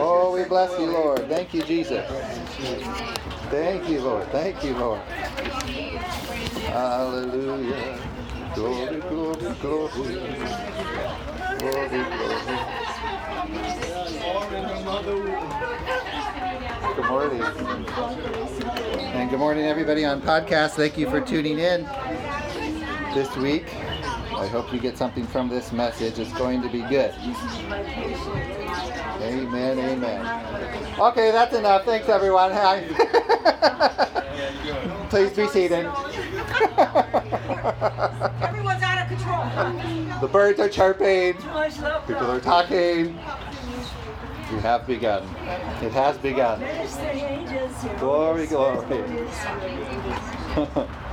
Oh, we bless you, Lord. Thank you, Jesus. Thank you, Lord. Thank you, Lord. Hallelujah. Glory, glory, glory. Glory, glory. Good morning. And good morning, everybody on podcast. Thank you for tuning in this week. I hope you get something from this message. It's going to be good. Amen, amen. Okay, that's enough. Thanks, everyone. Hi. Please be seated. Everyone's out of control. the birds are chirping. People are talking. We have begun. It has begun. Glory, glory.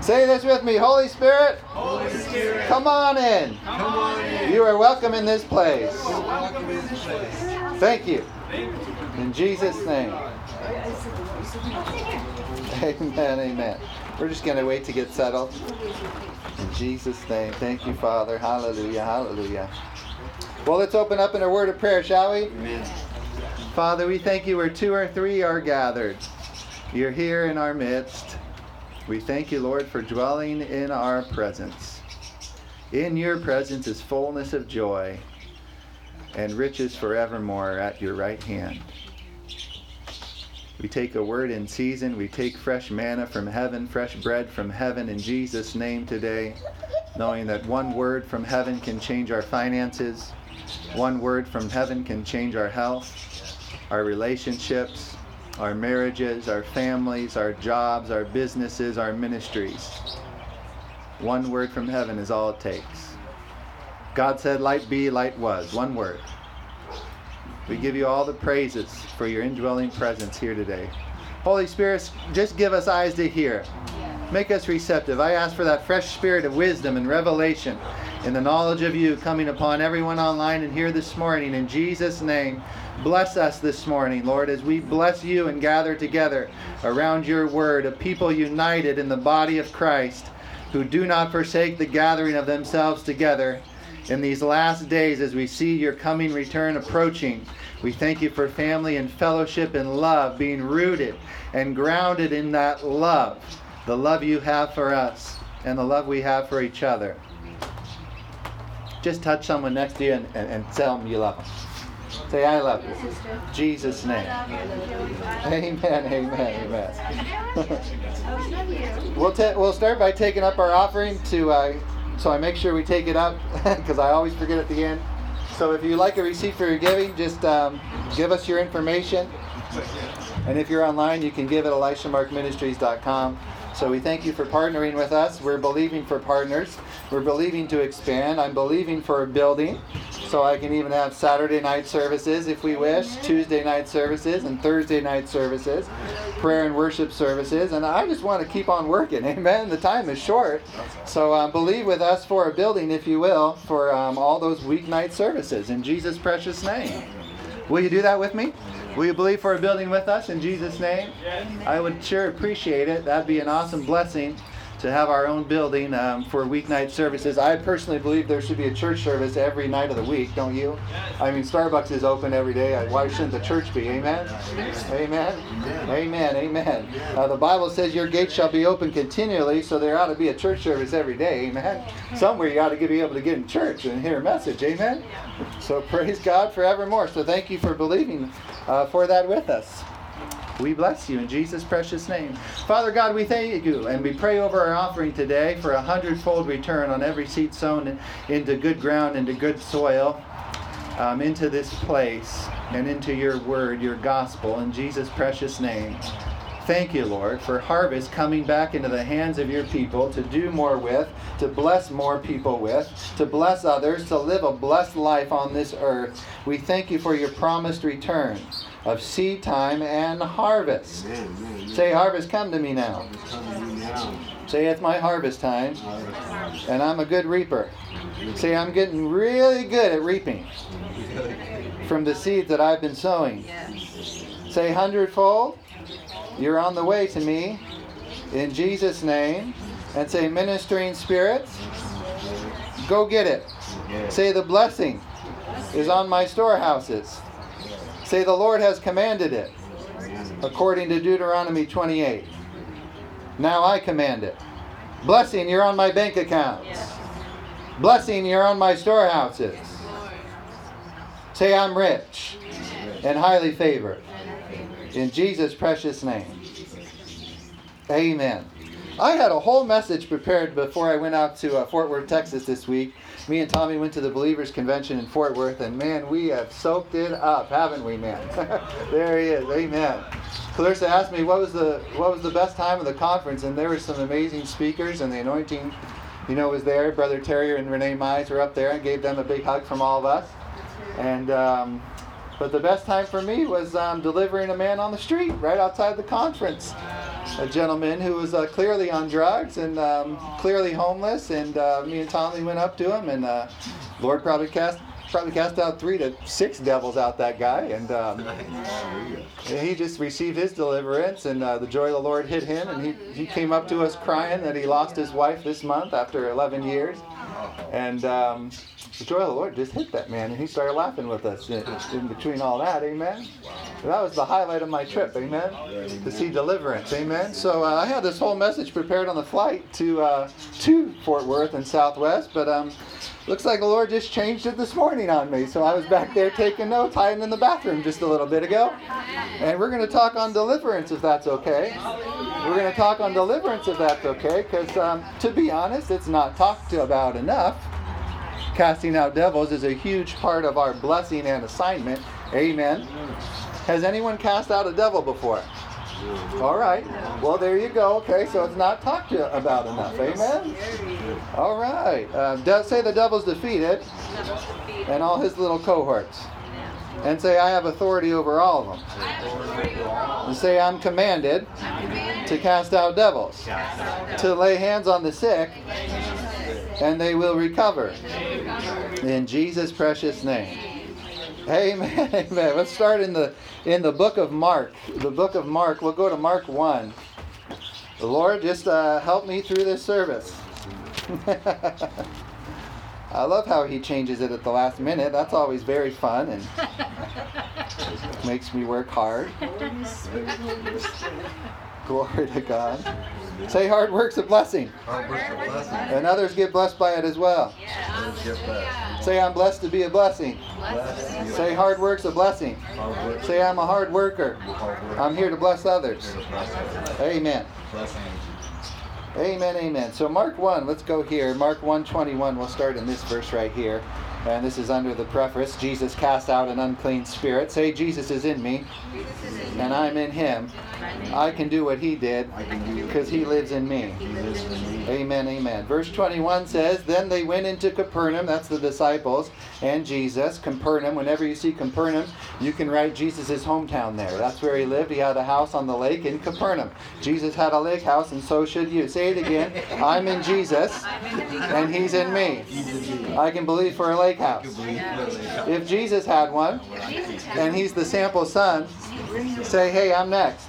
Say this with me, Holy Spirit. Holy Spirit, Come on in. come on in. You are welcome in this place. Welcome in this place. Thank you. In Jesus' name. Amen, amen. We're just going to wait to get settled. In Jesus' name. Thank you, Father. Hallelujah, hallelujah. Well, let's open up in a word of prayer, shall we? Amen. Father, we thank you where two or three are gathered. You're here in our midst. We thank you, Lord, for dwelling in our presence. In your presence is fullness of joy and riches forevermore at your right hand. We take a word in season. We take fresh manna from heaven, fresh bread from heaven in Jesus' name today, knowing that one word from heaven can change our finances, one word from heaven can change our health, our relationships, our marriages, our families, our jobs, our businesses, our ministries. One word from heaven is all it takes. God said, Light be, light was. One word. We give you all the praises for your indwelling presence here today. Holy Spirit, just give us eyes to hear. Make us receptive. I ask for that fresh spirit of wisdom and revelation and the knowledge of you coming upon everyone online and here this morning. In Jesus' name, bless us this morning, Lord, as we bless you and gather together around your word, a people united in the body of Christ who do not forsake the gathering of themselves together in these last days as we see your coming return approaching. We thank you for family and fellowship and love being rooted and grounded in that love, the love you have for us and the love we have for each other. Just touch someone next to you and, and, and tell them you love them. Say, I love you. Jesus' name. Amen, amen, amen. we'll, ta- we'll start by taking up our offering to, uh, so I make sure we take it up because I always forget at the end. So if you like a receipt for your giving, just um, give us your information. And if you're online, you can give at elishamarkministries.com. So we thank you for partnering with us. We're believing for partners. We're believing to expand. I'm believing for a building. So I can even have Saturday night services if we wish, Tuesday night services, and Thursday night services, prayer and worship services. And I just want to keep on working. Amen. The time is short. So um, believe with us for a building, if you will, for um, all those weeknight services in Jesus' precious name. Will you do that with me? Will you believe for a building with us in Jesus' name? I would sure appreciate it. That'd be an awesome blessing to have our own building um, for weeknight services. I personally believe there should be a church service every night of the week, don't you? I mean, Starbucks is open every day. Why shouldn't the church be? Amen? Amen? Amen. Amen. Uh, the Bible says your gates shall be open continually, so there ought to be a church service every day. Amen? Somewhere you ought to be able to get in church and hear a message. Amen? So praise God forevermore. So thank you for believing uh, for that with us. We bless you in Jesus' precious name. Father God, we thank you and we pray over our offering today for a hundredfold return on every seed sown into good ground, into good soil, um, into this place, and into your word, your gospel, in Jesus' precious name. Thank you, Lord, for harvest coming back into the hands of your people to do more with, to bless more people with, to bless others, to live a blessed life on this earth. We thank you for your promised return of seed time and harvest. Amen. Amen. Say, harvest, come to me now. It's coming to you now. Say, it's my harvest time, and I'm a good reaper. Say, I'm getting really good at reaping from the seeds that I've been sowing. Say, hundredfold, you're on the way to me in Jesus' name. And say, ministering spirits, go get it. Say, the blessing is on my storehouses. Say, the Lord has commanded it, according to Deuteronomy 28. Now I command it. Blessing, you're on my bank accounts. Blessing, you're on my storehouses. Say, I'm rich and highly favored. In Jesus' precious name. Amen. I had a whole message prepared before I went out to uh, Fort Worth, Texas this week. Me and Tommy went to the Believers Convention in Fort Worth, and man, we have soaked it up, haven't we, man? there he is. Amen. Clarissa asked me what was the what was the best time of the conference, and there were some amazing speakers, and the anointing, you know, was there. Brother Terry and Renee Mize were up there and gave them a big hug from all of us. And um, but the best time for me was um, delivering a man on the street right outside the conference. A gentleman who was uh, clearly on drugs and um, clearly homeless, and uh, me and Tommy went up to him, and uh, Lord probably cast probably cast out three to six devils out that guy, and um, he just received his deliverance, and uh, the joy of the Lord hit him, and he, he came up to us crying that he lost his wife this month after 11 years, and um, the joy of the Lord just hit that man, and he started laughing with us in, in between all that, amen. that was the highlight of my trip, amen, to see deliverance, amen. So uh, I had this whole message prepared on the flight to uh, to Fort Worth and Southwest, but um, looks like the Lord just changed it this morning on me. So I was back there taking notes, hiding in the bathroom just a little bit ago, and we're going to talk on deliverance if that's okay. We're going to talk on deliverance if that's okay, because um, to be honest, it's not talked about enough casting out devils is a huge part of our blessing and assignment. Amen. Has anyone cast out a devil before? All right. Well, there you go. Okay, so it's not talked about enough. Amen. All right. Uh, say the devil's defeated and all his little cohorts. And say, I have authority over all of them. And say, I'm commanded to cast out devils, to lay hands on the sick, and they will recover. In Jesus' precious name. Amen. Amen. Let's start in the in the book of Mark. The book of Mark. We'll go to Mark one. The Lord just uh, help me through this service. I love how he changes it at the last minute. That's always very fun and makes me work hard. Glory to God. Say hard work's a blessing. Hard work's a blessing. And others get blessed by it as well. Blessed. Say I'm blessed to be a blessing. Blessed. Say hard work's a blessing. Work. Say I'm a hard worker. Hard. I'm here to bless others. To bless. Amen. Blessing. Amen, amen. So Mark 1, let's go here. Mark 1:21, we'll start in this verse right here. And this is under the preface, Jesus cast out an unclean spirit. Say Jesus is in me and I'm in him. I can do what he did I can do because he lives in me. He lives in me. Amen, amen. Verse 21 says, Then they went into Capernaum, that's the disciples, and Jesus. Capernaum, whenever you see Capernaum, you can write Jesus' hometown there. That's where he lived. He had a house on the lake in Capernaum. Jesus had a lake house, and so should you. Say it again. I'm in Jesus, and he's in me. He's in me. I can believe for a lake house. If Jesus had one, and he's the sample son, say, Hey, I'm next.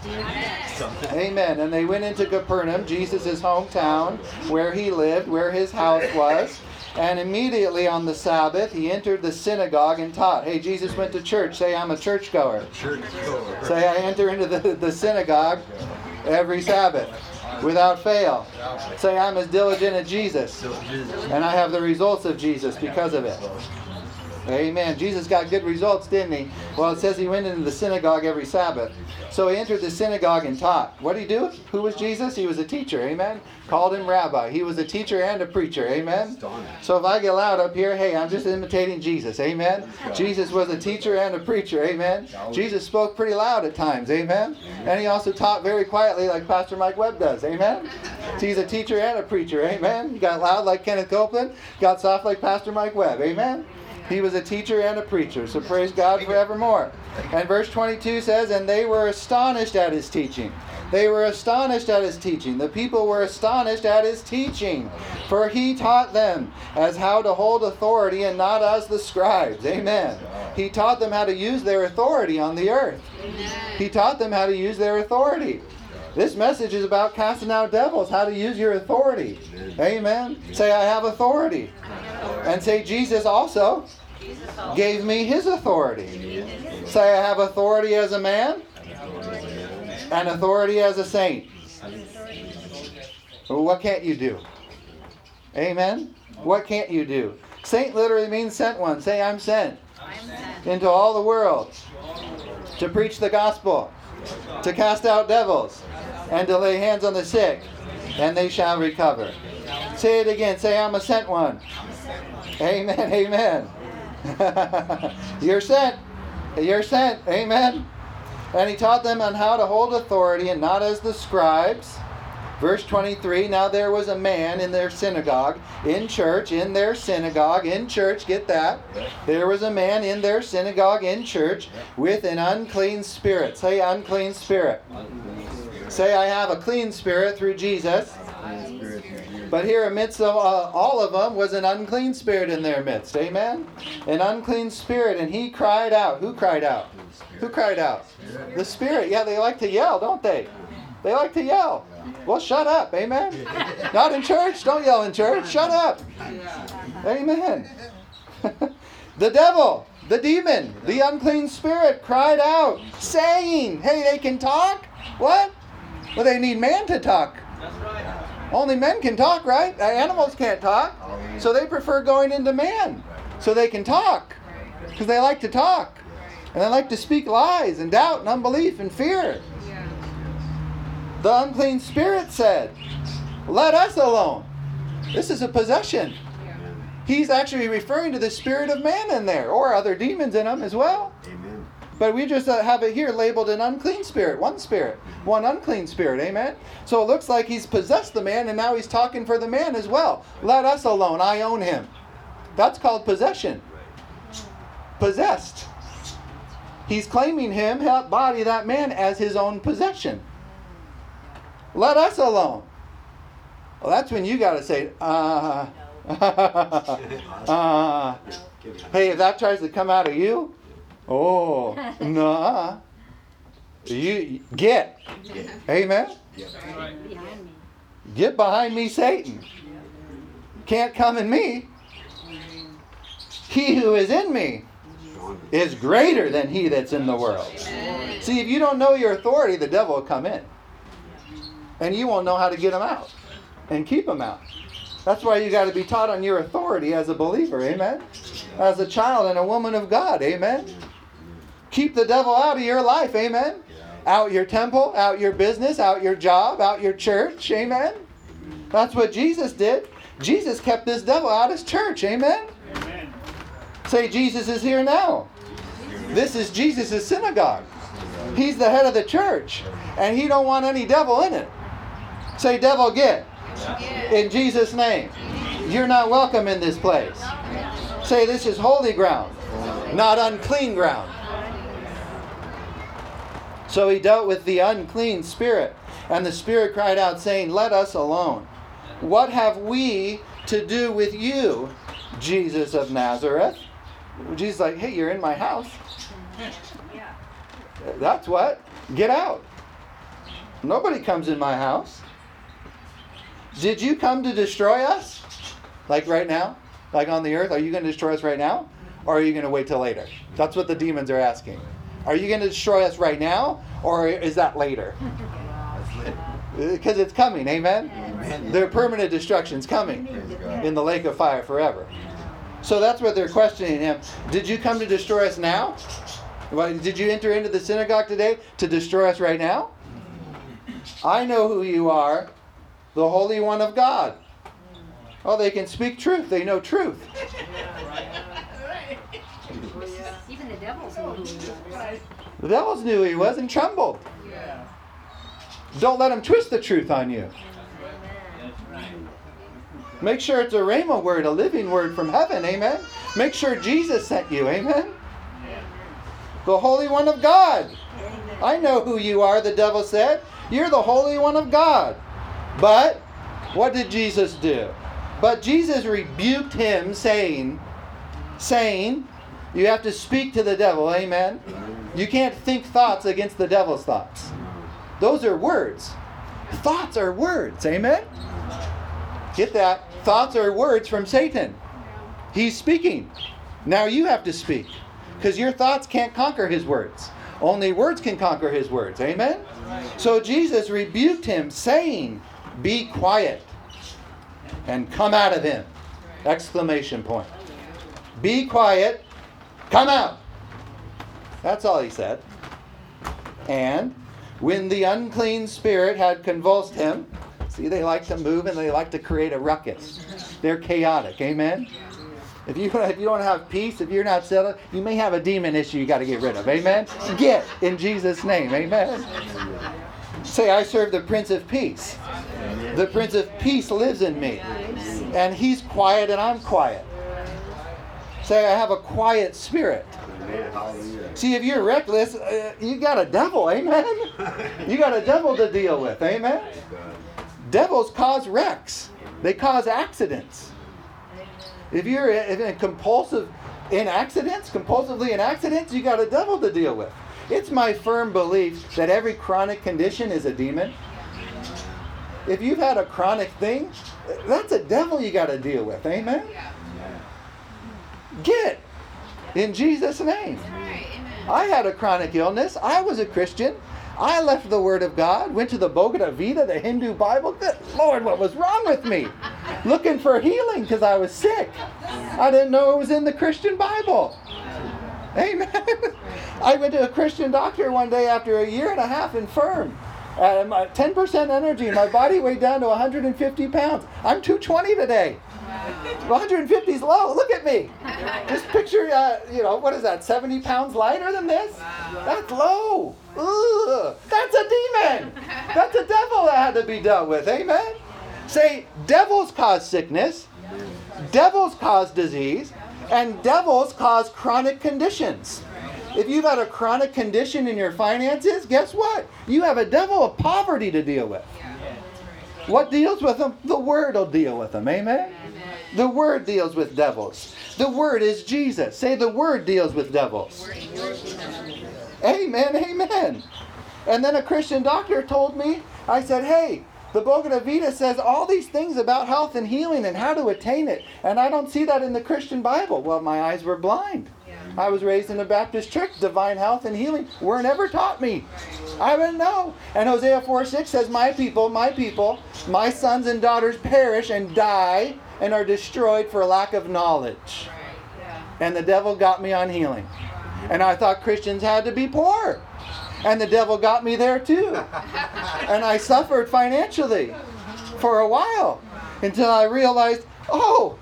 Amen. And they went into Capernaum, Jesus' hometown, where he lived, where his house was. And immediately on the Sabbath, he entered the synagogue and taught. Hey, Jesus went to church. Say, I'm a churchgoer. Church goer. Say, I enter into the, the synagogue every Sabbath without fail. Say, I'm as diligent as Jesus. And I have the results of Jesus because of it. Amen. Jesus got good results, didn't he? Well, it says he went into the synagogue every Sabbath. So he entered the synagogue and taught. What did he do? Who was Jesus? He was a teacher. Amen. Called him rabbi. He was a teacher and a preacher. Amen. So if I get loud up here, hey, I'm just imitating Jesus. Amen. Jesus was a teacher and a preacher. Amen. Jesus spoke pretty loud at times. Amen. And he also taught very quietly, like Pastor Mike Webb does. Amen. So he's a teacher and a preacher. Amen. He got loud like Kenneth Copeland. Got soft like Pastor Mike Webb. Amen. He was a teacher and a preacher. So praise God forevermore. And verse 22 says, And they were astonished at his teaching. They were astonished at his teaching. The people were astonished at his teaching. For he taught them as how to hold authority and not as the scribes. Amen. He taught them how to use their authority on the earth. He taught them how to use their authority. This message is about casting out devils, how to use your authority. Amen. Say, I have authority. And say, Jesus also Gave me his authority. Say, I have authority as a man and authority as a saint. What can't you do? Amen? What can't you do? Saint literally means sent one. Say, I'm sent into all the world to preach the gospel, to cast out devils, and to lay hands on the sick, and they shall recover. Say it again. Say, I'm a sent one. Amen. Amen. You're sent. You're sent. Amen. And he taught them on how to hold authority and not as the scribes. Verse 23 Now there was a man in their synagogue, in church, in their synagogue, in church, get that. There was a man in their synagogue, in church, with an unclean spirit. Say, unclean spirit. Say, I have a clean spirit through Jesus. But here amidst of, uh, all of them was an unclean spirit in their midst. Amen? An unclean spirit. And he cried out. Who cried out? Who cried out? The spirit. Yeah, they like to yell, don't they? They like to yell. Well, shut up. Amen? Not in church. Don't yell in church. Shut up. Amen. the devil, the demon, the unclean spirit cried out, saying, Hey, they can talk? What? Well, they need man to talk. Only men can talk, right? Uh, Animals can't talk. So they prefer going into man so they can talk because they like to talk. And they like to speak lies and doubt and unbelief and fear. The unclean spirit said, Let us alone. This is a possession. He's actually referring to the spirit of man in there, or other demons in him as well. Amen. But we just uh, have it here labeled an unclean spirit, one spirit, one unclean spirit, amen? So it looks like he's possessed the man and now he's talking for the man as well. Let us alone, I own him. That's called possession. Possessed. He's claiming him, that body, that man, as his own possession. Let us alone. Well, that's when you got to say, uh, uh, hey, if that tries to come out of you, oh, nah. You get. Amen. Get behind me, Satan. Can't come in me. He who is in me is greater than he that's in the world. See, if you don't know your authority, the devil will come in. And you won't know how to get him out and keep him out. That's why you got to be taught on your authority as a believer, amen? As a child and a woman of God, amen? Keep the devil out of your life, amen? Out your temple, out your business, out your job, out your church, amen? That's what Jesus did. Jesus kept this devil out of his church, amen? Amen. Say, Jesus is here now. This is Jesus' synagogue. He's the head of the church, and he don't want any devil in it. Say, devil, get. In Jesus' name. You're not welcome in this place. Say, this is holy ground, not unclean ground. So he dealt with the unclean spirit, and the spirit cried out, saying, Let us alone. What have we to do with you, Jesus of Nazareth? Jesus like, Hey, you're in my house. That's what. Get out. Nobody comes in my house. Did you come to destroy us? Like right now? Like on the earth? Are you going to destroy us right now? Or are you going to wait till later? That's what the demons are asking. Are you going to destroy us right now? Or is that later? Because it's coming, amen? Their permanent destruction's coming in the lake of fire forever. So that's what they're questioning him. Did you come to destroy us now? Did you enter into the synagogue today to destroy us right now? I know who you are, the Holy One of God. Oh, they can speak truth. They know truth. Even the devils know who he is. The devils knew he was and trembled. Don't let him twist the truth on you. Make sure it's a rhema word, a living word from heaven. Amen. Make sure Jesus sent you. Amen. The Holy One of God. I know who you are, the devil said. You're the Holy One of God. But what did Jesus do? But Jesus rebuked him, saying, saying, you have to speak to the devil, amen? You can't think thoughts against the devil's thoughts. Those are words. Thoughts are words, amen? Get that? Thoughts are words from Satan. He's speaking. Now you have to speak. Because your thoughts can't conquer his words. Only words can conquer his words. Amen? So Jesus rebuked him, saying, Be quiet and come out of him. Exclamation point. Be quiet, come out. That's all he said. And when the unclean spirit had convulsed him, see, they like to move and they like to create a ruckus. They're chaotic. Amen? If you, if you don't have peace, if you're not settled, you may have a demon issue you got to get rid of. Amen? Get in Jesus' name. Amen? Say, I serve the Prince of Peace. The Prince of Peace lives in me. And he's quiet and I'm quiet. Say, I have a quiet spirit. See, if you're reckless, uh, you got a devil, amen? You got a devil to deal with, amen? Devils cause wrecks, they cause accidents. If you're in a compulsive in accidents, compulsively in accidents, you got a devil to deal with. It's my firm belief that every chronic condition is a demon. If you've had a chronic thing, that's a devil you got to deal with. Amen? Get in Jesus' name. I had a chronic illness. I was a Christian. I left the Word of God, went to the Bhagavad Gita, the Hindu Bible. Good Lord, what was wrong with me? Looking for healing because I was sick. I didn't know it was in the Christian Bible. Amen. I went to a Christian doctor one day after a year and a half infirm. Uh, my 10% energy, my body weighed down to 150 pounds. I'm 220 today. 150 is low. Look at me. Just picture, uh, you know, what is that? 70 pounds lighter than this? That's low. Ugh. That's a demon. That's a devil that had to be dealt with. Amen. Say, devils cause sickness, devils cause disease, and devils cause chronic conditions. If you've had a chronic condition in your finances, guess what? You have a devil of poverty to deal with. What deals with them? The Word will deal with them. Amen? The Word deals with devils. The Word is Jesus. Say, the Word deals with devils. Amen, amen. And then a Christian doctor told me, I said, hey, the Bhagavad Gita says all these things about health and healing and how to attain it. And I don't see that in the Christian Bible. Well, my eyes were blind. I was raised in a Baptist church. Divine health and healing were never taught me. I didn't know. And Hosea 4 6 says, My people, my people, my sons and daughters perish and die and are destroyed for lack of knowledge. And the devil got me on healing. And I thought Christians had to be poor. And the devil got me there too. And I suffered financially for a while until I realized, oh,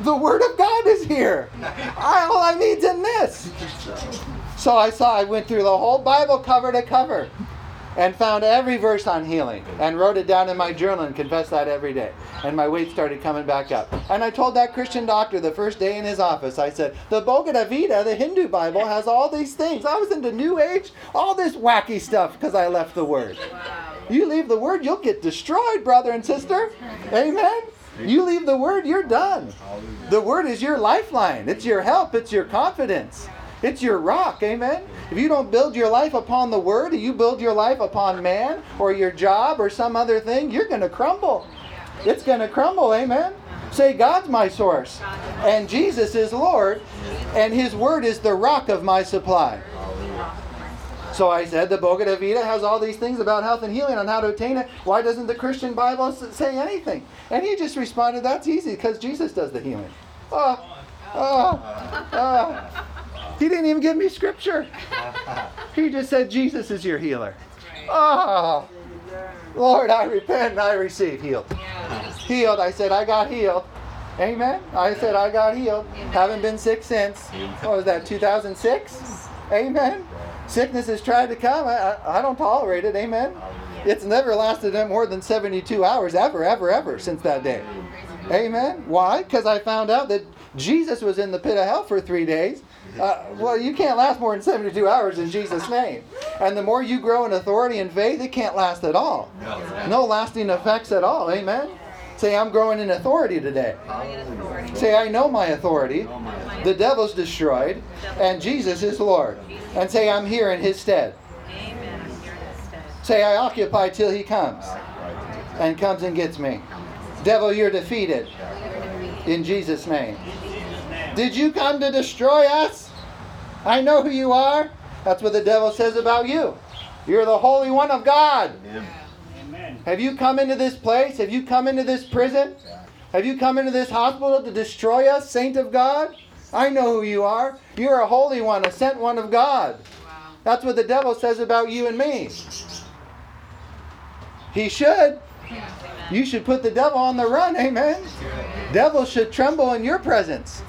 the Word of God is here. I, all I need's in this. So I saw, I went through the whole Bible cover to cover and found every verse on healing and wrote it down in my journal and confessed that every day. And my weight started coming back up. And I told that Christian doctor the first day in his office, I said, the Bhagavad Gita, the Hindu Bible, has all these things. I was into New Age, all this wacky stuff because I left the Word. You leave the Word, you'll get destroyed, brother and sister. Amen? You leave the Word, you're done. The Word is your lifeline, it's your help, it's your confidence. It's your rock, amen? If you don't build your life upon the Word, you build your life upon man or your job or some other thing, you're going to crumble. It's going to crumble, amen? Say, God's my source, and Jesus is Lord, and His Word is the rock of my supply. So I said, the Bhagavad Gita has all these things about health and healing on how to attain it. Why doesn't the Christian Bible say anything? And he just responded, that's easy, because Jesus does the healing. Oh, oh, oh. He didn't even give me scripture. He just said, Jesus is your healer. Oh, Lord, I repent and I receive healed. Healed. I said, I got healed. Amen. I said, I got healed. Haven't been sick since. What was that, 2006? Amen. Sickness has tried to come. I, I, I don't tolerate it. Amen. It's never lasted more than 72 hours, ever, ever, ever, since that day. Amen. Why? Because I found out that Jesus was in the pit of hell for three days. Uh, well, you can't last more than 72 hours in Jesus' name. And the more you grow in authority and faith, it can't last at all. No lasting effects at all. Amen. Say, I'm growing in authority today. Say, I know my authority. The devil's destroyed, and Jesus is Lord. And say, I'm here in his stead. Say, I occupy till he comes and comes and gets me. Devil, you're defeated. In Jesus' name. Did you come to destroy us? I know who you are. That's what the devil says about you. You're the Holy One of God. Amen. Have you come into this place? Have you come into this prison? Have you come into this hospital to destroy us, saint of God? I know who you are. You're a holy one, a sent one of God. That's what the devil says about you and me. He should. You should put the devil on the run, amen. Devils should tremble in your presence.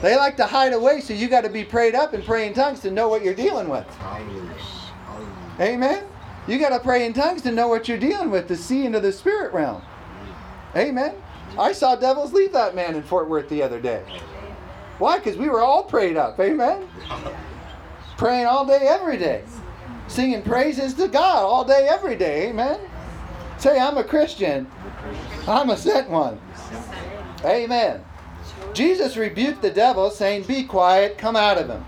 They like to hide away, so you got to be prayed up and pray in tongues to know what you're dealing with. Amen. You got to pray in tongues to know what you're dealing with, to see into the spirit realm. Amen. I saw devils leave that man in Fort Worth the other day. Why? Because we were all prayed up. Amen. Praying all day, every day. Singing praises to God all day, every day. Amen. Say, I'm a Christian. I'm a sent one. Amen. Jesus rebuked the devil, saying, Be quiet, come out of him.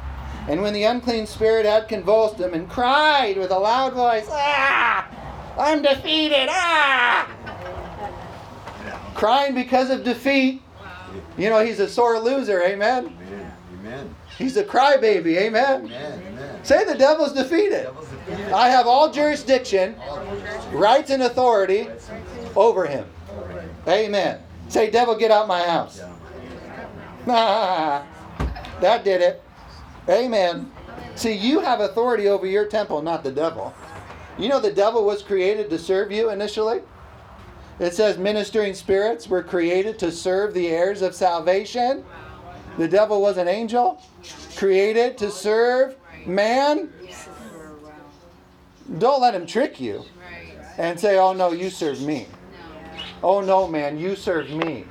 And when the unclean spirit had convulsed him and cried with a loud voice, Ah! I'm defeated! Ah! Crying because of defeat. You know, he's a sore loser, amen? Amen. He's a crybaby, amen? Amen. Amen. Say the devil's defeated. Devil's defeated. I have all jurisdiction, rights, and authority over him. Amen. Say, devil, get out my house. that did it. Amen. See, you have authority over your temple, not the devil. You know the devil was created to serve you initially? It says ministering spirits were created to serve the heirs of salvation. The devil was an angel created to serve man. Don't let him trick you and say, oh no, you serve me. Oh no, man, you serve me.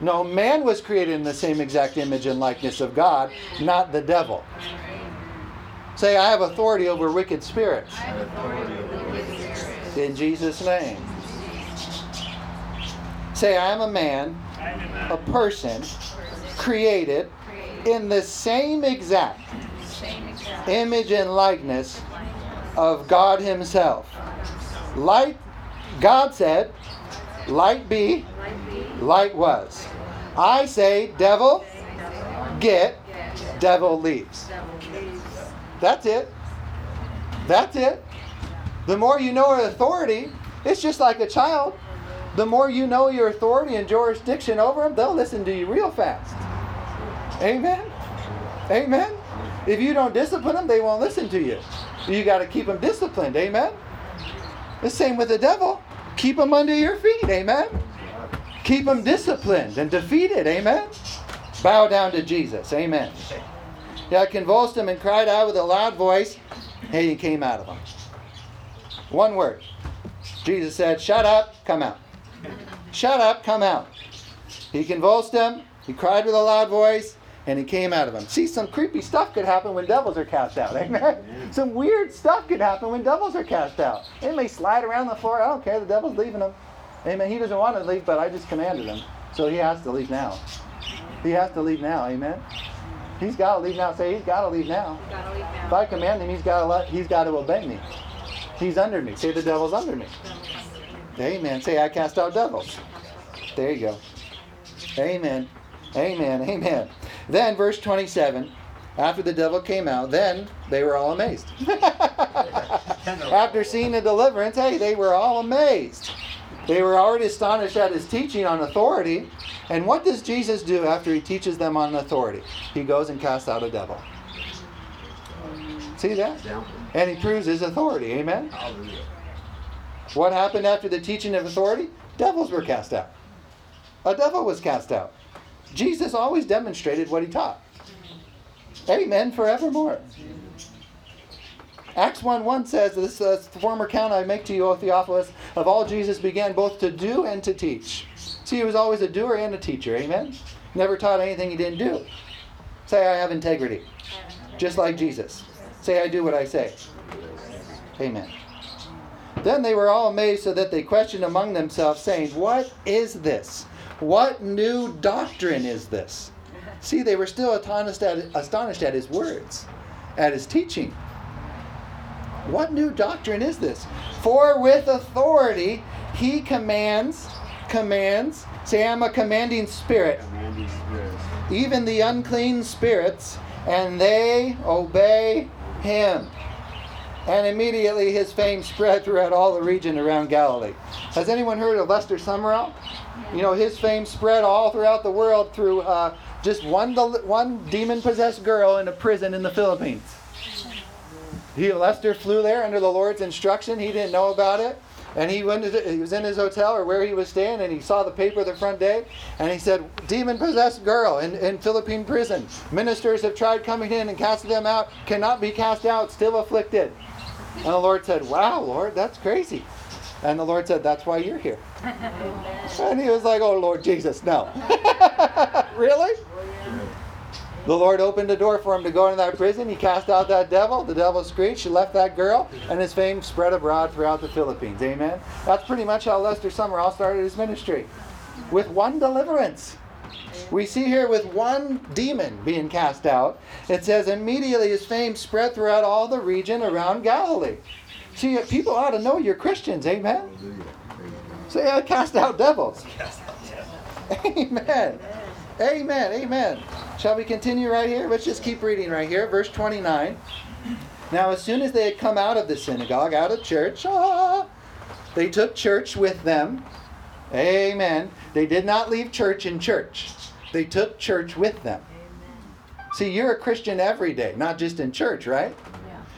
No, man was created in the same exact image and likeness of God, not the devil. Say, I have authority over wicked spirits. In Jesus' name. Say, I am a man, a person, created in the same exact image and likeness of God Himself. Light, God said, light be, light was. I say, devil, get, devil leaves. That's it. That's it. The more you know your authority, it's just like a child. The more you know your authority and jurisdiction over them, they'll listen to you real fast. Amen. Amen. If you don't discipline them, they won't listen to you. You got to keep them disciplined. Amen. The same with the devil. Keep them under your feet. Amen. Keep them disciplined and defeated. Amen. Bow down to Jesus. Amen. Yeah, I convulsed him and cried out with a loud voice, and he came out of him. One word. Jesus said, Shut up, come out. Shut up, come out. He convulsed him, he cried with a loud voice, and he came out of him. See, some creepy stuff could happen when devils are cast out. Amen. Mm-hmm. Some weird stuff could happen when devils are cast out. They may slide around the floor. I don't care. The devil's leaving him. Amen. He doesn't want to leave, but I just commanded him. So he has to leave now. He has to leave now. Amen. He's got to leave now. Say, he's got to leave now. Gotta If. I command him, he's got to let, he's got to obey me. He's under me. Say the devil's under me. Amen. Say I cast out devils. There you go. Amen. Amen. Amen. Then verse 27, after the devil came out, then they were all amazed. after seeing the deliverance, hey, they were all amazed. They were already astonished at his teaching on authority. And what does Jesus do after he teaches them on authority? He goes and casts out a devil. See that? And he proves his authority. Amen? What happened after the teaching of authority? Devils were cast out. A devil was cast out. Jesus always demonstrated what he taught. Amen forevermore. Acts 1 1 says, This uh, former count I make to you, O Theophilus, of all Jesus began both to do and to teach. See, he was always a doer and a teacher. Amen? Never taught anything he didn't do. Say, I have integrity. Just like Jesus. Say, I do what I say. Amen. Then they were all amazed so that they questioned among themselves, saying, What is this? What new doctrine is this? See, they were still astonished at, astonished at his words, at his teaching. What new doctrine is this? For with authority he commands, commands, say, I'm a commanding spirit. Commanding even the unclean spirits, and they obey him. And immediately his fame spread throughout all the region around Galilee. Has anyone heard of Lester Sumrall? You know, his fame spread all throughout the world through uh, just one, one demon possessed girl in a prison in the Philippines. He, Lester flew there under the Lord's instruction. He didn't know about it. And he went he was in his hotel or where he was staying and he saw the paper the front day and he said, Demon possessed girl in, in Philippine prison. Ministers have tried coming in and casting them out, cannot be cast out, still afflicted. And the Lord said, Wow, Lord, that's crazy. And the Lord said, That's why you're here. And he was like, Oh, Lord Jesus, no. really? The Lord opened the door for him to go into that prison. He cast out that devil. The devil screeched. He left that girl, and his fame spread abroad throughout the Philippines. Amen. That's pretty much how Lester Sumrall started his ministry, with one deliverance. We see here with one demon being cast out. It says immediately his fame spread throughout all the region around Galilee. See, people ought to know you're Christians. Amen. Say, I cast out devils. Amen. Amen. Amen. Shall we continue right here? Let's just keep reading right here. Verse 29. Now, as soon as they had come out of the synagogue, out of church, ah, they took church with them. Amen. They did not leave church in church, they took church with them. See, you're a Christian every day, not just in church, right?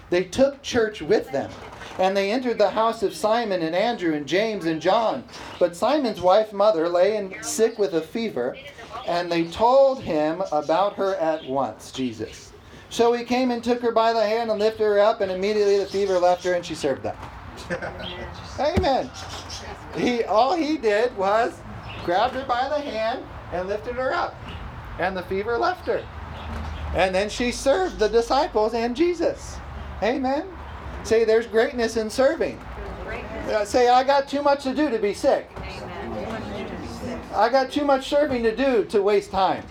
They took church with them. And they entered the house of Simon and Andrew and James and John. But Simon's wife, mother, lay in, sick with a fever, and they told him about her at once, Jesus. So he came and took her by the hand and lifted her up, and immediately the fever left her, and she served them. Amen. He all he did was grabbed her by the hand and lifted her up, and the fever left her. And then she served the disciples and Jesus. Amen. Say, there's greatness in serving. Uh, say, I got too much to do to be sick. I got too much serving to do to waste time.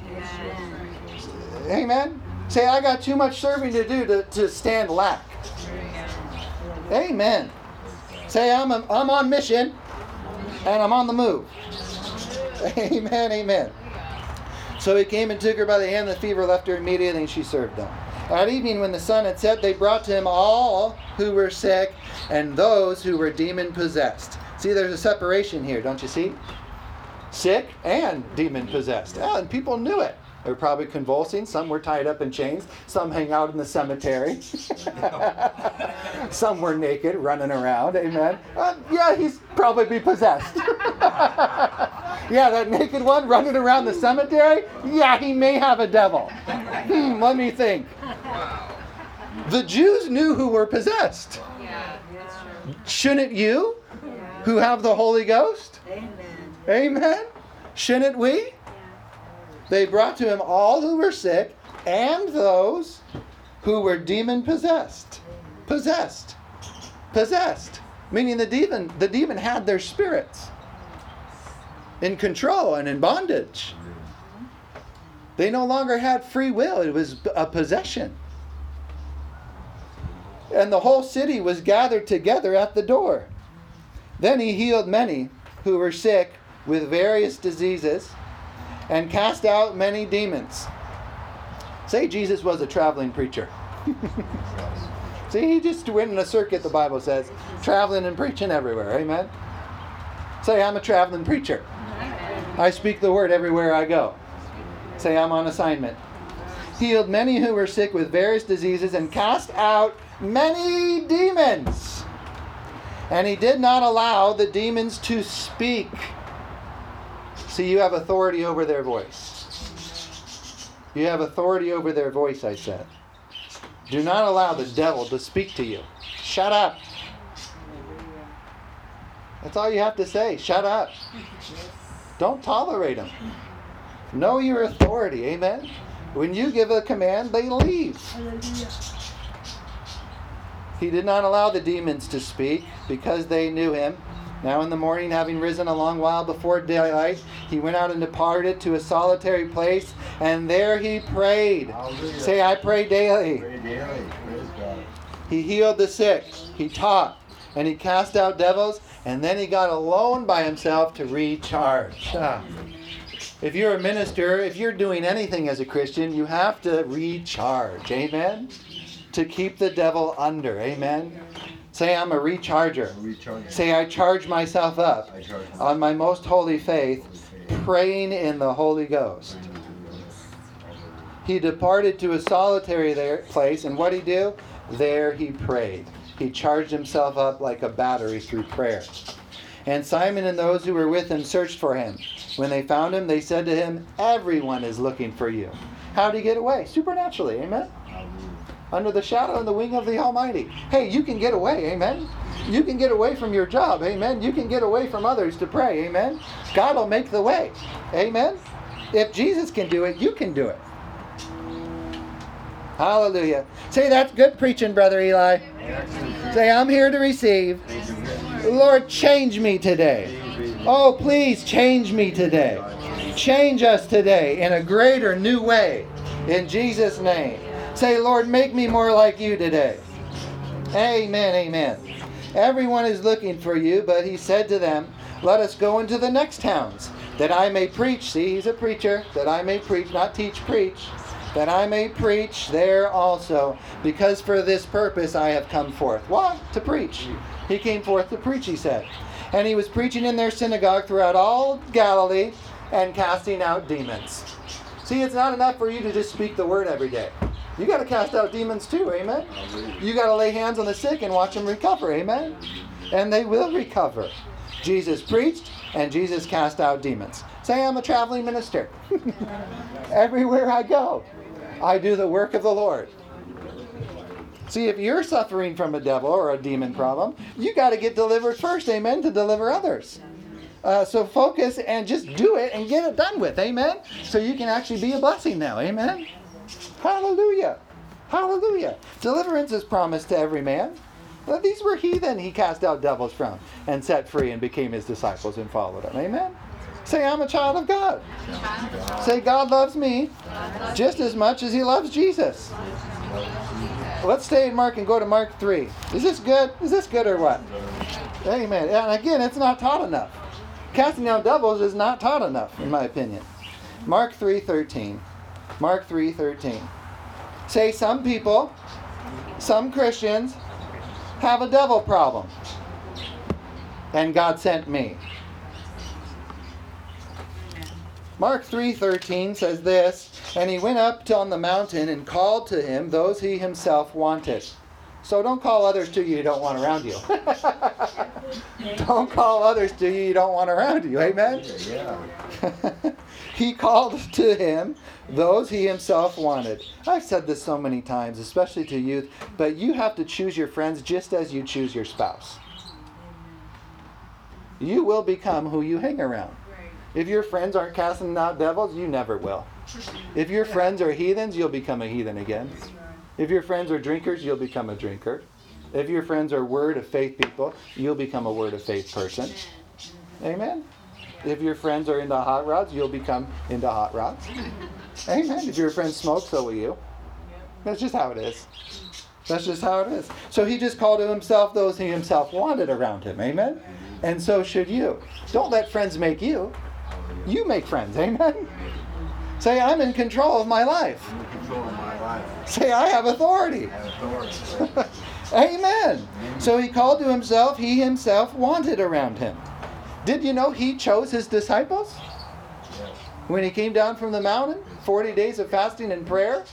Amen. Say, I got too much serving to do to, to stand lack. Amen. Say, I'm, a, I'm on mission and I'm on the move. Amen, amen. So he came and took her by the hand, the fever left her immediately, and she served them. At evening, when the sun had set, they brought to him all who were sick and those who were demon possessed. See, there's a separation here, don't you see? Sick and demon possessed. Oh, ah, and people knew it. They were probably convulsing. Some were tied up in chains. Some hang out in the cemetery. Some were naked, running around. Amen. Uh, yeah, he's probably be possessed. yeah, that naked one running around the cemetery. Yeah, he may have a devil. Hmm, let me think. The Jews knew who were possessed. Shouldn't you, who have the Holy Ghost? Amen. Shouldn't we? They brought to him all who were sick and those who were demon possessed. Possessed. Possessed. Meaning the demon the demon had their spirits in control and in bondage. They no longer had free will. It was a possession. And the whole city was gathered together at the door. Then he healed many who were sick with various diseases and cast out many demons. Say Jesus was a traveling preacher. See, he just went in a circuit, the Bible says, traveling and preaching everywhere. Amen. Say, I'm a traveling preacher. I speak the word everywhere I go. Say, I'm on assignment. Healed many who were sick with various diseases and cast out many demons. And he did not allow the demons to speak. See, you have authority over their voice. You have authority over their voice, I said. Do not allow the devil to speak to you. Shut up. That's all you have to say. Shut up. Don't tolerate them. Know your authority. Amen. When you give a command, they leave. He did not allow the demons to speak because they knew him. Now in the morning, having risen a long while before daylight, he went out and departed to a solitary place, and there he prayed. Hallelujah. Say, I pray daily. Pray daily. God. He healed the sick, he taught, and he cast out devils, and then he got alone by himself to recharge. Ah. If you're a minister, if you're doing anything as a Christian, you have to recharge. Amen? To keep the devil under. Amen? Say, I'm a recharger. Recharge. Say, I charge myself up on my most holy faith, praying in the Holy Ghost. He departed to a solitary there, place, and what did he do? There he prayed. He charged himself up like a battery through prayer. And Simon and those who were with him searched for him. When they found him, they said to him, Everyone is looking for you. How did he get away? Supernaturally, amen? Under the shadow and the wing of the Almighty. Hey, you can get away, amen? You can get away from your job, amen? You can get away from others to pray, amen? God will make the way, amen? If Jesus can do it, you can do it. Hallelujah. Say, that's good preaching, Brother Eli. Say, I'm here to receive. Lord, change me today. Oh, please change me today. Change us today in a greater, new way. In Jesus' name. Say, Lord, make me more like you today. Amen, amen. Everyone is looking for you, but he said to them, Let us go into the next towns, that I may preach. See, he's a preacher, that I may preach, not teach, preach. That I may preach there also, because for this purpose I have come forth. What? To preach. He came forth to preach, he said. And he was preaching in their synagogue throughout all Galilee and casting out demons. See, it's not enough for you to just speak the word every day. You got to cast out demons too, amen? You got to lay hands on the sick and watch them recover, amen? And they will recover. Jesus preached and Jesus cast out demons. Say, I'm a traveling minister. Everywhere I go, I do the work of the Lord. See, if you're suffering from a devil or a demon problem, you got to get delivered first, amen, to deliver others. Uh, so focus and just do it and get it done with, amen? So you can actually be a blessing now, amen? Hallelujah. Hallelujah. Deliverance is promised to every man. Well, these were heathen he cast out devils from and set free and became his disciples and followed him. Amen? Say, I'm a child of God. Say, God loves me just as much as he loves Jesus. Let's stay in Mark and go to Mark 3. Is this good? Is this good or what? Amen. And again, it's not taught enough. Casting out devils is not taught enough, in my opinion. Mark 3.13. Mark 3.13. Say some people, some Christians, have a devil problem. And God sent me. Mark 3:13 says this, and he went up on the mountain and called to him those he himself wanted. So don't call others to you you don't want around you. don't call others to you you don't want around you. Amen. Yeah. he called to him those he himself wanted. I've said this so many times, especially to youth, but you have to choose your friends just as you choose your spouse. You will become who you hang around. If your friends aren't casting out devils, you never will. If your friends are heathens, you'll become a heathen again. If your friends are drinkers, you'll become a drinker. If your friends are word of faith people, you'll become a word of faith person. Amen. If your friends are into hot rods, you'll become into hot rods. Amen. If your friends smoke, so will you. That's just how it is. That's just how it is. So he just called to himself those he himself wanted around him. Amen. And so should you. Don't let friends make you. You make friends. Amen. Say, I'm in control of my life. I'm in control of my life. Say, I have authority. I have authority. Amen. So he called to himself, he himself wanted around him. Did you know he chose his disciples? Yes. When he came down from the mountain, 40 days of fasting and prayer,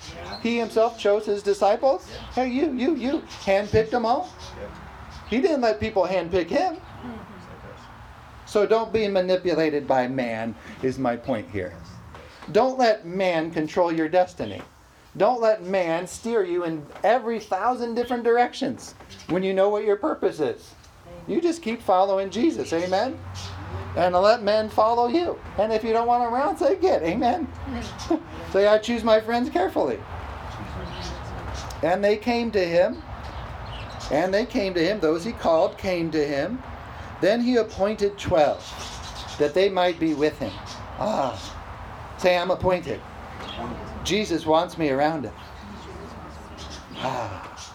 he himself chose his disciples. Hey, you, you, you, handpicked them all. He didn't let people handpick him. So don't be manipulated by man, is my point here. Don't let man control your destiny. Don't let man steer you in every thousand different directions when you know what your purpose is. You just keep following Jesus, amen? And let men follow you. And if you don't want them around, say get, amen? say, I choose my friends carefully. And they came to him. And they came to him. Those he called came to him. Then he appointed twelve, that they might be with him. Ah, say, I'm appointed. Jesus wants me around him. Ah,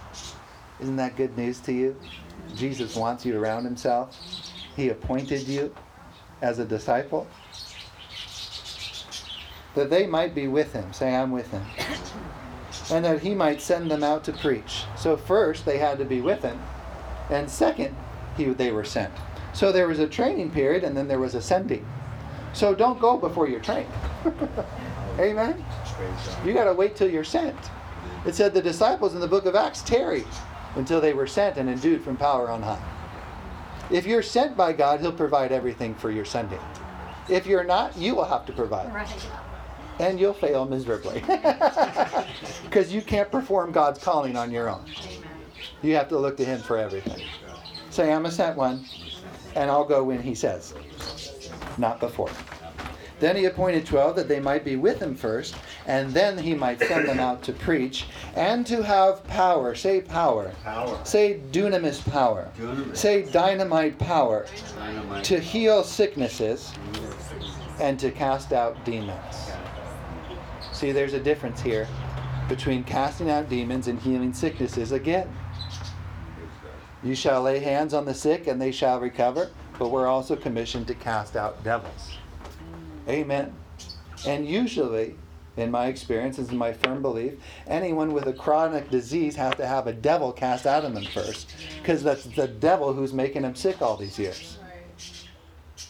isn't that good news to you? Jesus wants you around himself. He appointed you as a disciple. that they might be with him. Say, I'm with him. And that he might send them out to preach. So, first, they had to be with him. And second, he, they were sent. So, there was a training period and then there was a sending. So, don't go before you're trained. Amen? You got to wait till you're sent. It said the disciples in the book of Acts tarried until they were sent and endued from power on high. If you're sent by God, He'll provide everything for your sending. If you're not, you will have to provide. Right. And you'll fail miserably. Because you can't perform God's calling on your own. You have to look to Him for everything. Say, I'm a sent one, and I'll go when He says, not before. Then he appointed twelve that they might be with him first, and then he might send them out to preach and to have power. Say power. Power. Say dunamis power. Dunamis. Say dynamite power Dynamite. to heal sicknesses and to cast out demons. See, there's a difference here between casting out demons and healing sicknesses again. You shall lay hands on the sick and they shall recover, but we're also commissioned to cast out devils. Amen. And usually, in my experience, is my firm belief, anyone with a chronic disease has to have a devil cast out of them first, because that's the devil who's making them sick all these years.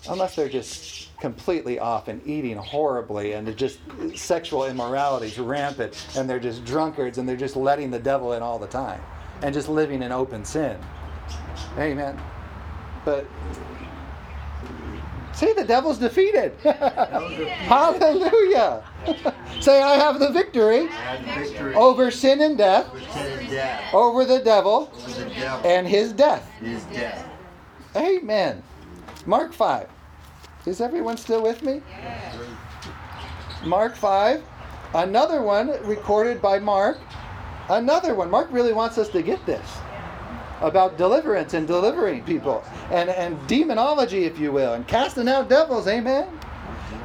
Unless they're just completely off and eating horribly and just sexual immorality is rampant and they're just drunkards and they're just letting the devil in all the time and just living in open sin. Amen. But see, the devil's defeated. Hallelujah. Say, I have the victory victory over sin and death, over sin and death. over the devil, Over the devil. and his death. His death. Amen. Mark 5. Is everyone still with me? Mark 5. Another one recorded by Mark. Another one. Mark really wants us to get this about deliverance and delivering people and, and demonology, if you will, and casting out devils. Amen.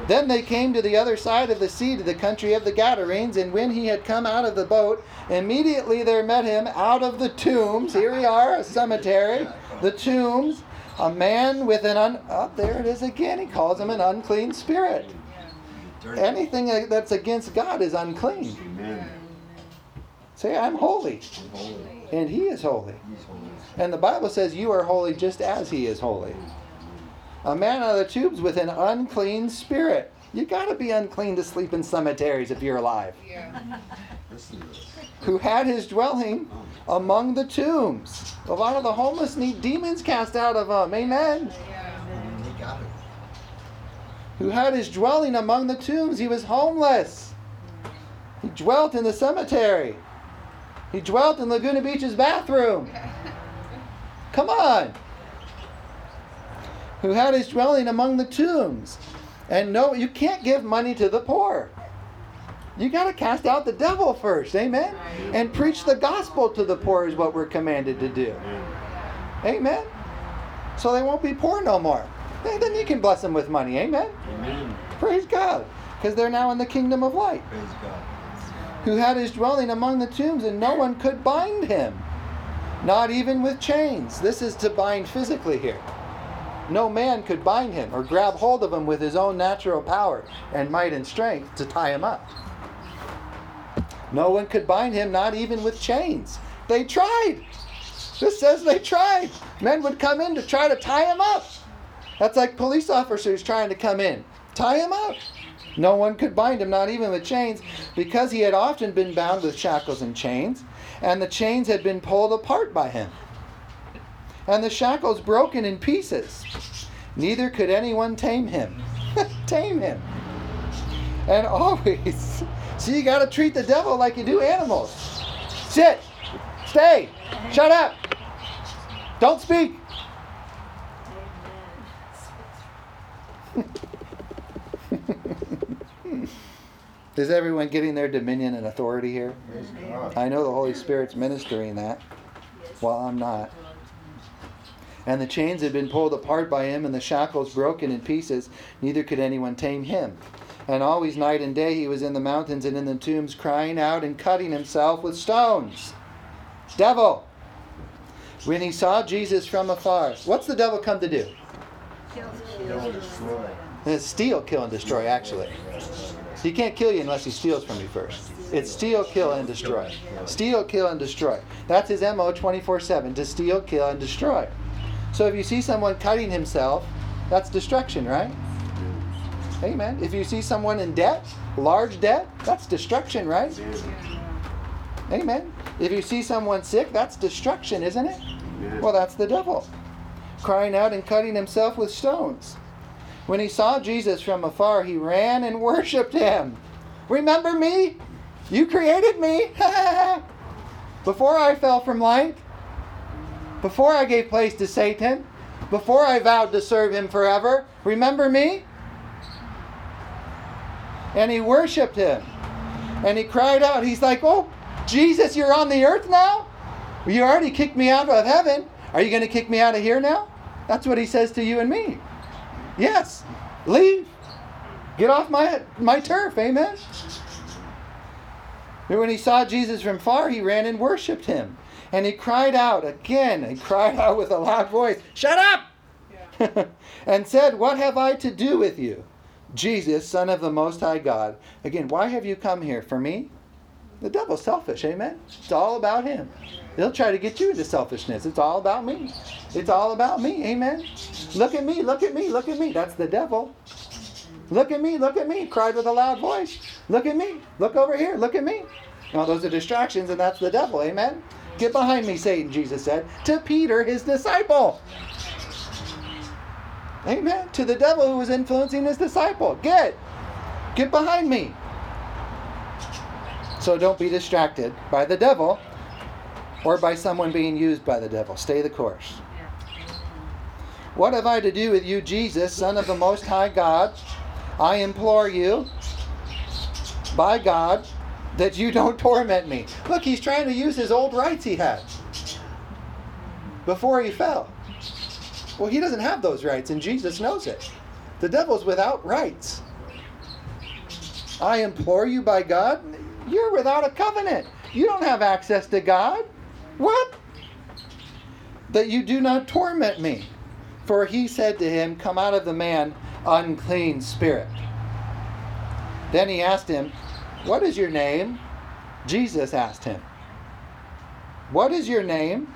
Then they came to the other side of the sea to the country of the Gadarenes, and when he had come out of the boat, immediately there met him out of the tombs. Here we are, a cemetery, the tombs, a man with an un. Oh, there it is again. He calls him an unclean spirit. Anything that's against God is unclean. Say, I'm holy, and he is holy. And the Bible says you are holy just as he is holy. A man out of the tubes with an unclean spirit. You gotta be unclean to sleep in cemeteries if you're alive. Listen to this. Who had his dwelling among the tombs. A lot of the homeless need demons cast out of them. Amen. He got it. Who had his dwelling among the tombs. He was homeless. He dwelt in the cemetery. He dwelt in Laguna Beach's bathroom. Come on. Who had his dwelling among the tombs. And no, you can't give money to the poor. You got to cast out the devil first. Amen. And preach the gospel to the poor is what we're commanded to do. Amen. So they won't be poor no more. Then you can bless them with money. Amen. Amen. Praise God. Because they're now in the kingdom of light. Praise God. Who had his dwelling among the tombs, and no one could bind him. Not even with chains. This is to bind physically here. No man could bind him or grab hold of him with his own natural power and might and strength to tie him up. No one could bind him, not even with chains. They tried. This says they tried. Men would come in to try to tie him up. That's like police officers trying to come in. Tie him up. No one could bind him, not even with chains, because he had often been bound with shackles and chains, and the chains had been pulled apart by him, and the shackles broken in pieces. Neither could anyone tame him. tame him. And always, so you got to treat the devil like you do animals. Sit, stay, shut up, don't speak. Is everyone getting their dominion and authority here? I know the Holy Spirit's ministering that while I'm not. And the chains had been pulled apart by him, and the shackles broken in pieces. Neither could anyone tame him. And always, night and day, he was in the mountains and in the tombs, crying out and cutting himself with stones. Devil! When he saw Jesus from afar, what's the devil come to do? Kill, destroy. It's steal, kill, and destroy, actually. He can't kill you unless he steals from you first. It's steal, kill, and destroy. Steal, kill, and destroy. That's his MO 24 7 to steal, kill, and destroy. So if you see someone cutting himself, that's destruction, right? Amen. If you see someone in debt, large debt, that's destruction, right? Amen. If you see someone sick, that's destruction, isn't it? Well, that's the devil. Crying out and cutting himself with stones. When he saw Jesus from afar, he ran and worshiped him. Remember me? You created me. Before I fell from light, before I gave place to Satan, before I vowed to serve him forever, remember me? And he worshiped him. And he cried out, he's like, Oh, Jesus, you're on the earth now? You already kicked me out of heaven. Are you going to kick me out of here now? That's what he says to you and me. Yes, leave. Get off my, my turf. Amen. And when he saw Jesus from far, he ran and worshiped him. And he cried out again, he cried out with a loud voice, Shut up! and said, What have I to do with you? Jesus, Son of the Most High God. Again, why have you come here? For me? The devil's selfish, amen? It's all about him. He'll try to get you into selfishness. It's all about me. It's all about me, amen? Look at me, look at me, look at me. That's the devil. Look at me, look at me, cried with a loud voice. Look at me, look over here, look at me. Now, those are distractions, and that's the devil, amen? Get behind me, Satan, Jesus said, to Peter, his disciple. Amen. To the devil who was influencing his disciple. Get. Get behind me. So don't be distracted by the devil or by someone being used by the devil. Stay the course. What have I to do with you, Jesus, Son of the Most High God? I implore you, by God, that you don't torment me. Look, he's trying to use his old rights he had before he fell. Well, he doesn't have those rights, and Jesus knows it. The devil's without rights. I implore you by God, you're without a covenant. You don't have access to God. What? That you do not torment me. For he said to him, Come out of the man, unclean spirit. Then he asked him, What is your name? Jesus asked him, What is your name?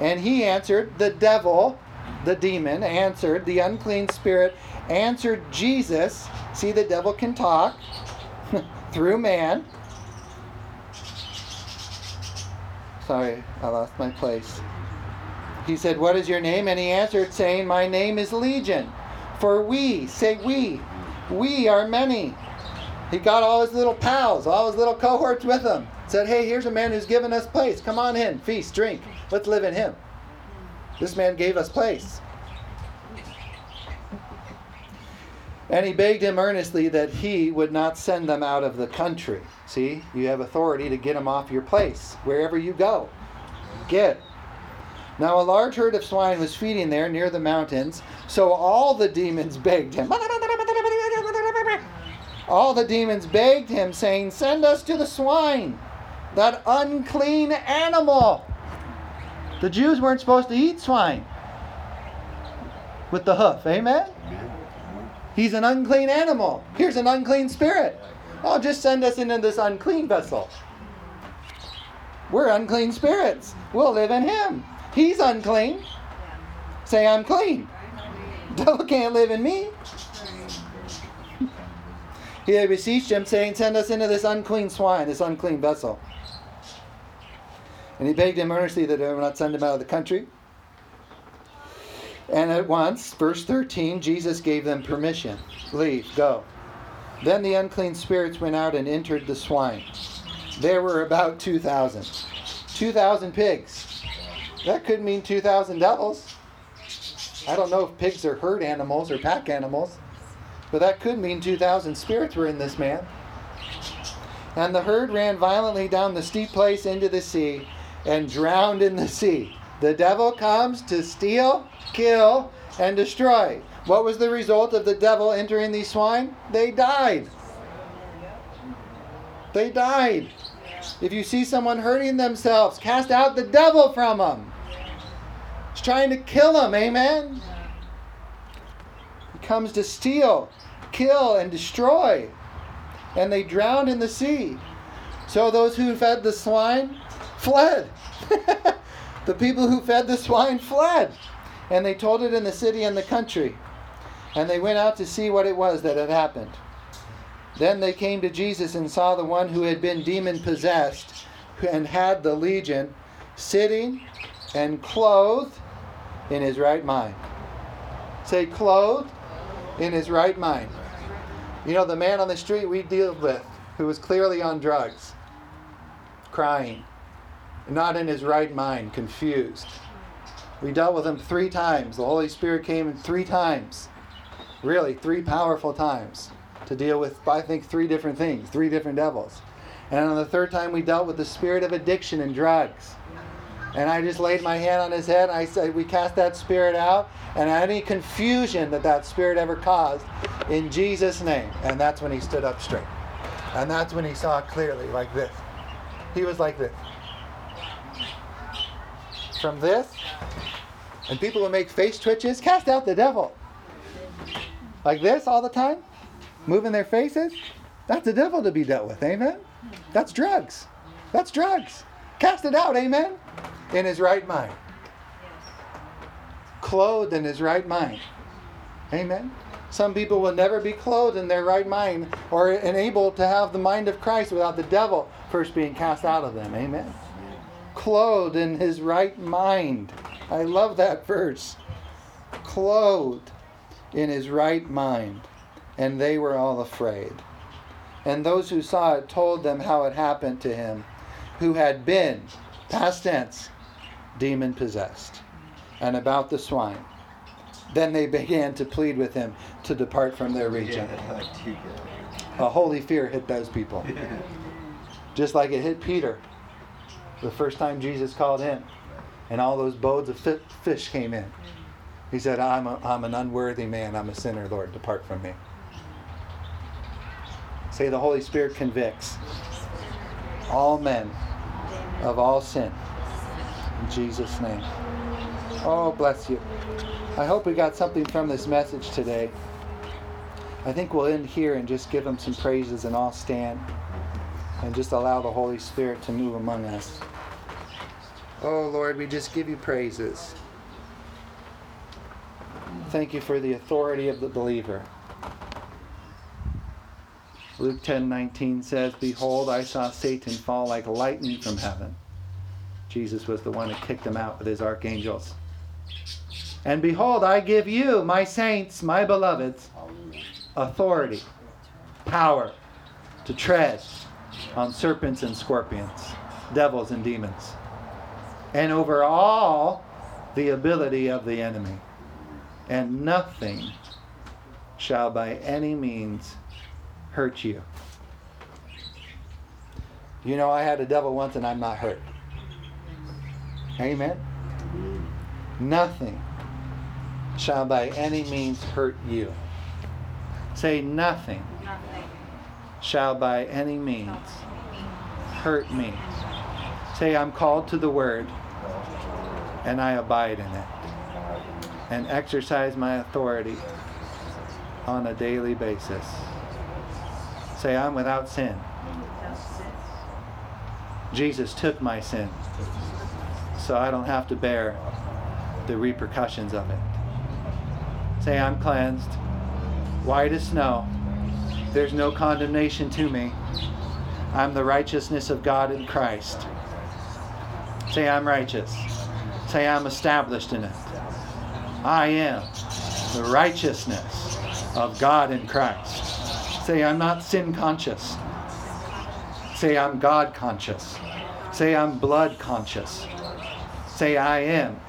And he answered, The devil the demon answered, the unclean spirit answered Jesus. See, the devil can talk through man. Sorry, I lost my place. He said, What is your name? And he answered, saying, My name is Legion. For we, say we, we are many. He got all his little pals, all his little cohorts with him. Said, Hey, here's a man who's given us place. Come on in, feast, drink. Let's live in him. This man gave us place. And he begged him earnestly that he would not send them out of the country. See, you have authority to get them off your place, wherever you go. Get. Now, a large herd of swine was feeding there near the mountains, so all the demons begged him. All the demons begged him, saying, Send us to the swine, that unclean animal. The Jews weren't supposed to eat swine with the hoof. Amen? He's an unclean animal. Here's an unclean spirit. Oh, just send us into this unclean vessel. We're unclean spirits. We'll live in him. He's unclean. Say, I'm clean. Devil can't live in me. He beseeched him, saying, Send us into this unclean swine, this unclean vessel. And he begged him earnestly that he would not send him out of the country. And at once, verse 13, Jesus gave them permission. Leave, go. Then the unclean spirits went out and entered the swine. There were about 2,000. 2,000 pigs. That could mean 2,000 devils. I don't know if pigs are herd animals or pack animals, but that could mean 2,000 spirits were in this man. And the herd ran violently down the steep place into the sea and drowned in the sea. The devil comes to steal, kill, and destroy. What was the result of the devil entering these swine? They died. They died. If you see someone hurting themselves, cast out the devil from them. He's trying to kill them, amen? He comes to steal, kill, and destroy. And they drowned in the sea. So those who fed the swine fled. the people who fed the swine fled. And they told it in the city and the country. And they went out to see what it was that had happened. Then they came to Jesus and saw the one who had been demon possessed and had the legion sitting and clothed in his right mind. Say, clothed in his right mind. You know, the man on the street we deal with who was clearly on drugs, crying, not in his right mind, confused. We dealt with him three times. The Holy Spirit came in three times. Really, three powerful times to deal with, I think, three different things, three different devils. And on the third time, we dealt with the spirit of addiction and drugs. And I just laid my hand on his head and I said, We cast that spirit out and any confusion that that spirit ever caused in Jesus' name. And that's when he stood up straight. And that's when he saw clearly, like this. He was like this. From this, and people will make face twitches, cast out the devil. Like this all the time, moving their faces. That's the devil to be dealt with. Amen? That's drugs. That's drugs. Cast it out. Amen? In his right mind. Clothed in his right mind. Amen? Some people will never be clothed in their right mind or enabled to have the mind of Christ without the devil first being cast out of them. Amen? Clothed in his right mind. I love that verse. Clothed in his right mind. And they were all afraid. And those who saw it told them how it happened to him, who had been, past tense, demon possessed, and about the swine. Then they began to plead with him to depart from their region. Yeah, too good. A holy fear hit those people, just like it hit Peter the first time Jesus called him, and all those boats of fish came in. He said, I'm, a, I'm an unworthy man. I'm a sinner, Lord. Depart from me. Say, the Holy Spirit convicts all men of all sin. In Jesus' name. Oh, bless you. I hope we got something from this message today. I think we'll end here and just give them some praises and all stand and just allow the Holy Spirit to move among us. Oh, Lord, we just give you praises. Thank you for the authority of the believer. Luke 10:19 says, "Behold, I saw Satan fall like lightning from heaven." Jesus was the one who kicked him out with his archangels. And behold, I give you, my saints, my beloveds, authority, power to tread on serpents and scorpions, devils and demons, and over all the ability of the enemy. And nothing shall by any means hurt you. You know, I had a devil once and I'm not hurt. Amen. Nothing shall by any means hurt you. Say, nothing shall by any means hurt me. Say, I'm called to the word and I abide in it and exercise my authority on a daily basis. Say, I'm without sin. Jesus took my sin so I don't have to bear the repercussions of it. Say, I'm cleansed, white as snow. There's no condemnation to me. I'm the righteousness of God in Christ. Say, I'm righteous. Say, I'm established in it. I am the righteousness of God in Christ. Say, I'm not sin conscious. Say, I'm God conscious. Say, I'm blood conscious. Say, I am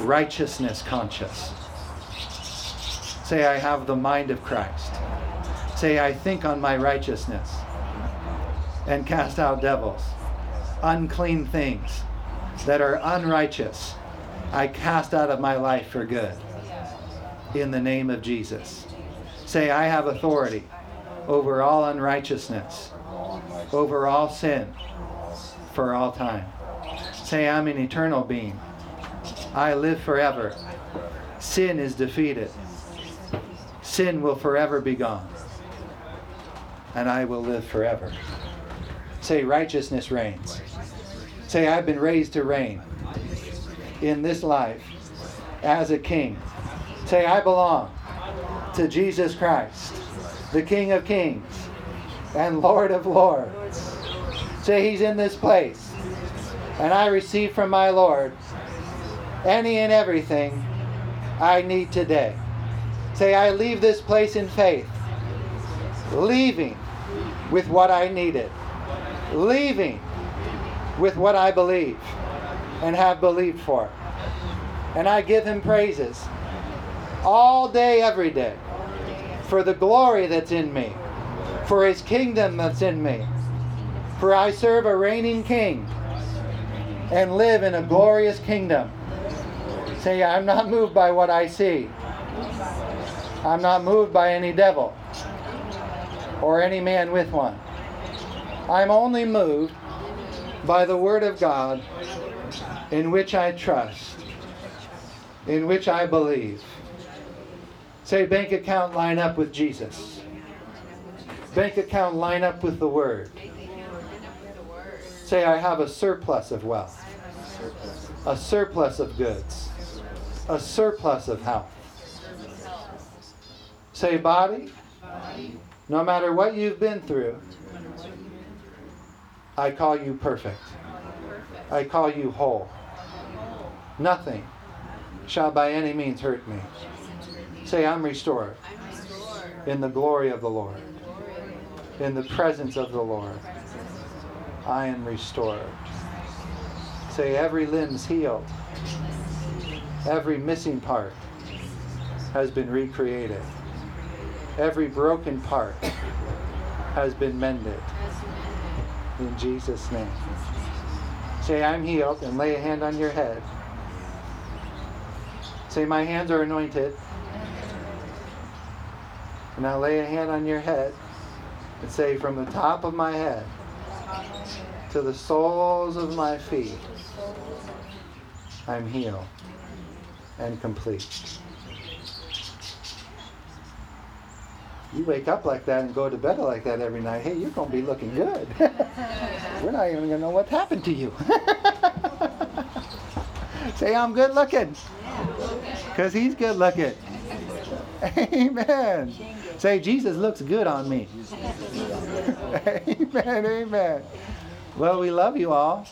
righteousness conscious. Say, I have the mind of Christ. Say, I think on my righteousness and cast out devils, unclean things that are unrighteous. I cast out of my life for good. In the name of Jesus. Say, I have authority over all unrighteousness, over all sin, for all time. Say, I'm an eternal being. I live forever. Sin is defeated. sin will forever be gone, and I will live forever. Say, righteousness reigns. Say, I've been raised to reign in this life as a king. Say, I belong to Jesus Christ, the King of Kings and Lord of Lords. Say, He's in this place. And I receive from my Lord any and everything I need today. Say, I leave this place in faith, leaving with what I needed, leaving with what I believe and have believed for. And I give Him praises all day, every day, for the glory that's in me, for His kingdom that's in me. For I serve a reigning King and live in a glorious kingdom. Say, I'm not moved by what I see. I'm not moved by any devil or any man with one. I'm only moved by the Word of God in which I trust, in which I believe. Say, bank account line up with Jesus. Bank account line up with the Word. Say, I have a surplus of wealth, a surplus of goods, a surplus of health. Say, body, no matter what you've been through, I call you perfect. I call you whole. Nothing shall by any means hurt me. Say, I'm restored in the glory of the Lord, in the presence of the Lord. I am restored. Say, every limb's healed, every missing part has been recreated, every broken part has been mended. In Jesus' name. Say, I'm healed, and lay a hand on your head. Say, my hands are anointed. And I lay a hand on your head and say, from the top of my head to the soles of my feet, I'm healed and complete. You wake up like that and go to bed like that every night. Hey, you're going to be looking good. We're not even going to know what happened to you. Say, I'm good looking. Because he's good looking. Amen. Say, Jesus looks good on me. amen, amen. Well, we love you all.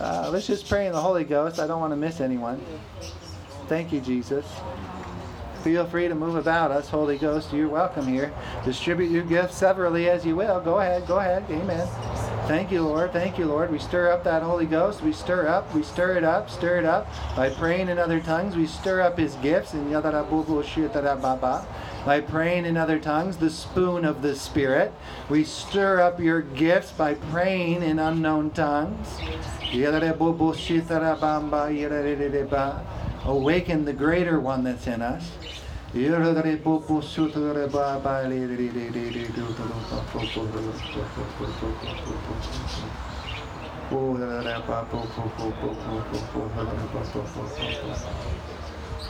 Uh, let's just pray in the Holy Ghost. I don't want to miss anyone. Thank you, Jesus. Feel free to move about us, Holy Ghost. You're welcome here. Distribute your gifts severally as you will. Go ahead, go ahead. Amen. Thank you, Lord. Thank you, Lord. We stir up that Holy Ghost. We stir up. We stir it up. Stir it up. By praying in other tongues, we stir up His gifts. And By praying in other tongues, the spoon of the Spirit. We stir up your gifts by praying in unknown tongues. Awaken the greater one that's in us.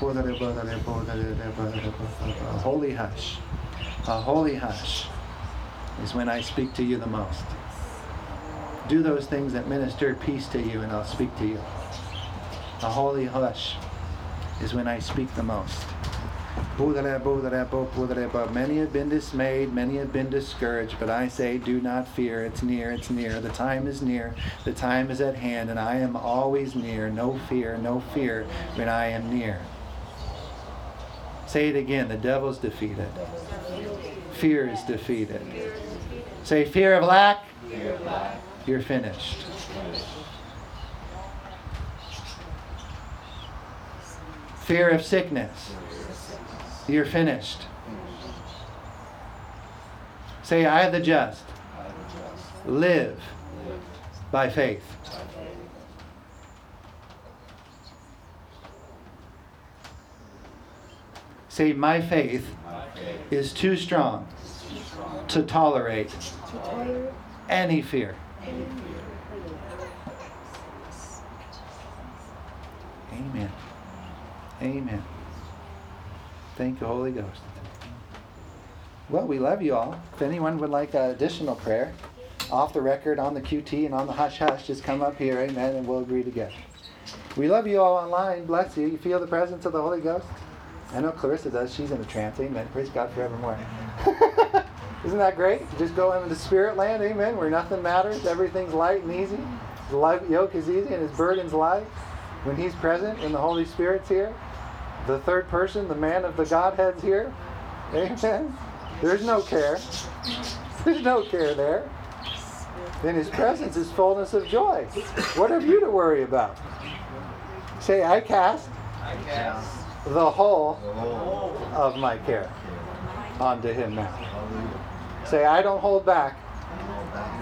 A holy hush. A holy hush is when I speak to you the most. Do those things that minister peace to you, and I'll speak to you. A holy hush is when I speak the most. Many have been dismayed, many have been discouraged, but I say, do not fear. It's near, it's near. The time is near, the time is at hand, and I am always near. No fear, no fear when I am near. Say it again the devil's defeated, fear is defeated. Say, fear of lack, you're finished. Fear of sickness, you're finished. Say, I, the just, live by faith. Say, my faith is too strong to tolerate any fear. Amen. Amen. Thank you, Holy Ghost. Well, we love you all. If anyone would like uh, additional prayer, off the record, on the QT, and on the hush hush, just come up here, amen, and we'll agree together. We love you all online. Bless you. You feel the presence of the Holy Ghost? I know Clarissa does. She's in a trance. Amen. Praise God forevermore. Isn't that great? Just go into the spirit land, amen, where nothing matters. Everything's light and easy. The light yoke is easy and his burden's light. When he's present and the Holy Spirit's here, the third person, the man of the Godhead's here. Amen. There's no care. There's no care there. In his presence is fullness of joy. What have you to worry about? Say, I cast. I cast the whole of my care onto him now. Say, I don't hold back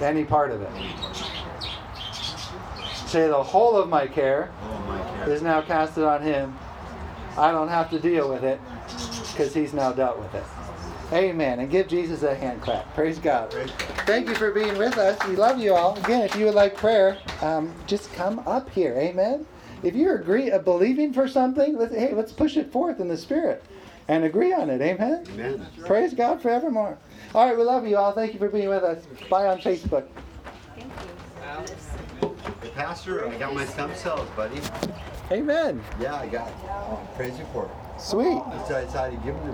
any part of it. Say, the whole of my care is now casted on him. I don't have to deal with it because he's now dealt with it. Amen. And give Jesus a hand clap. Praise God. Thank you for being with us. We love you all. Again, if you would like prayer, um, just come up here. Amen. If you agree of believing for something, let's, hey, let's push it forth in the Spirit and agree on it. Amen. Amen. Praise God forevermore. All right, we love you all. Thank you for being with us. Bye on Facebook. Thank you. Hey, Pastor, I got my stem cells, buddy. Amen. Yeah, I got it. Praise you for it. Sweet. I decided to give them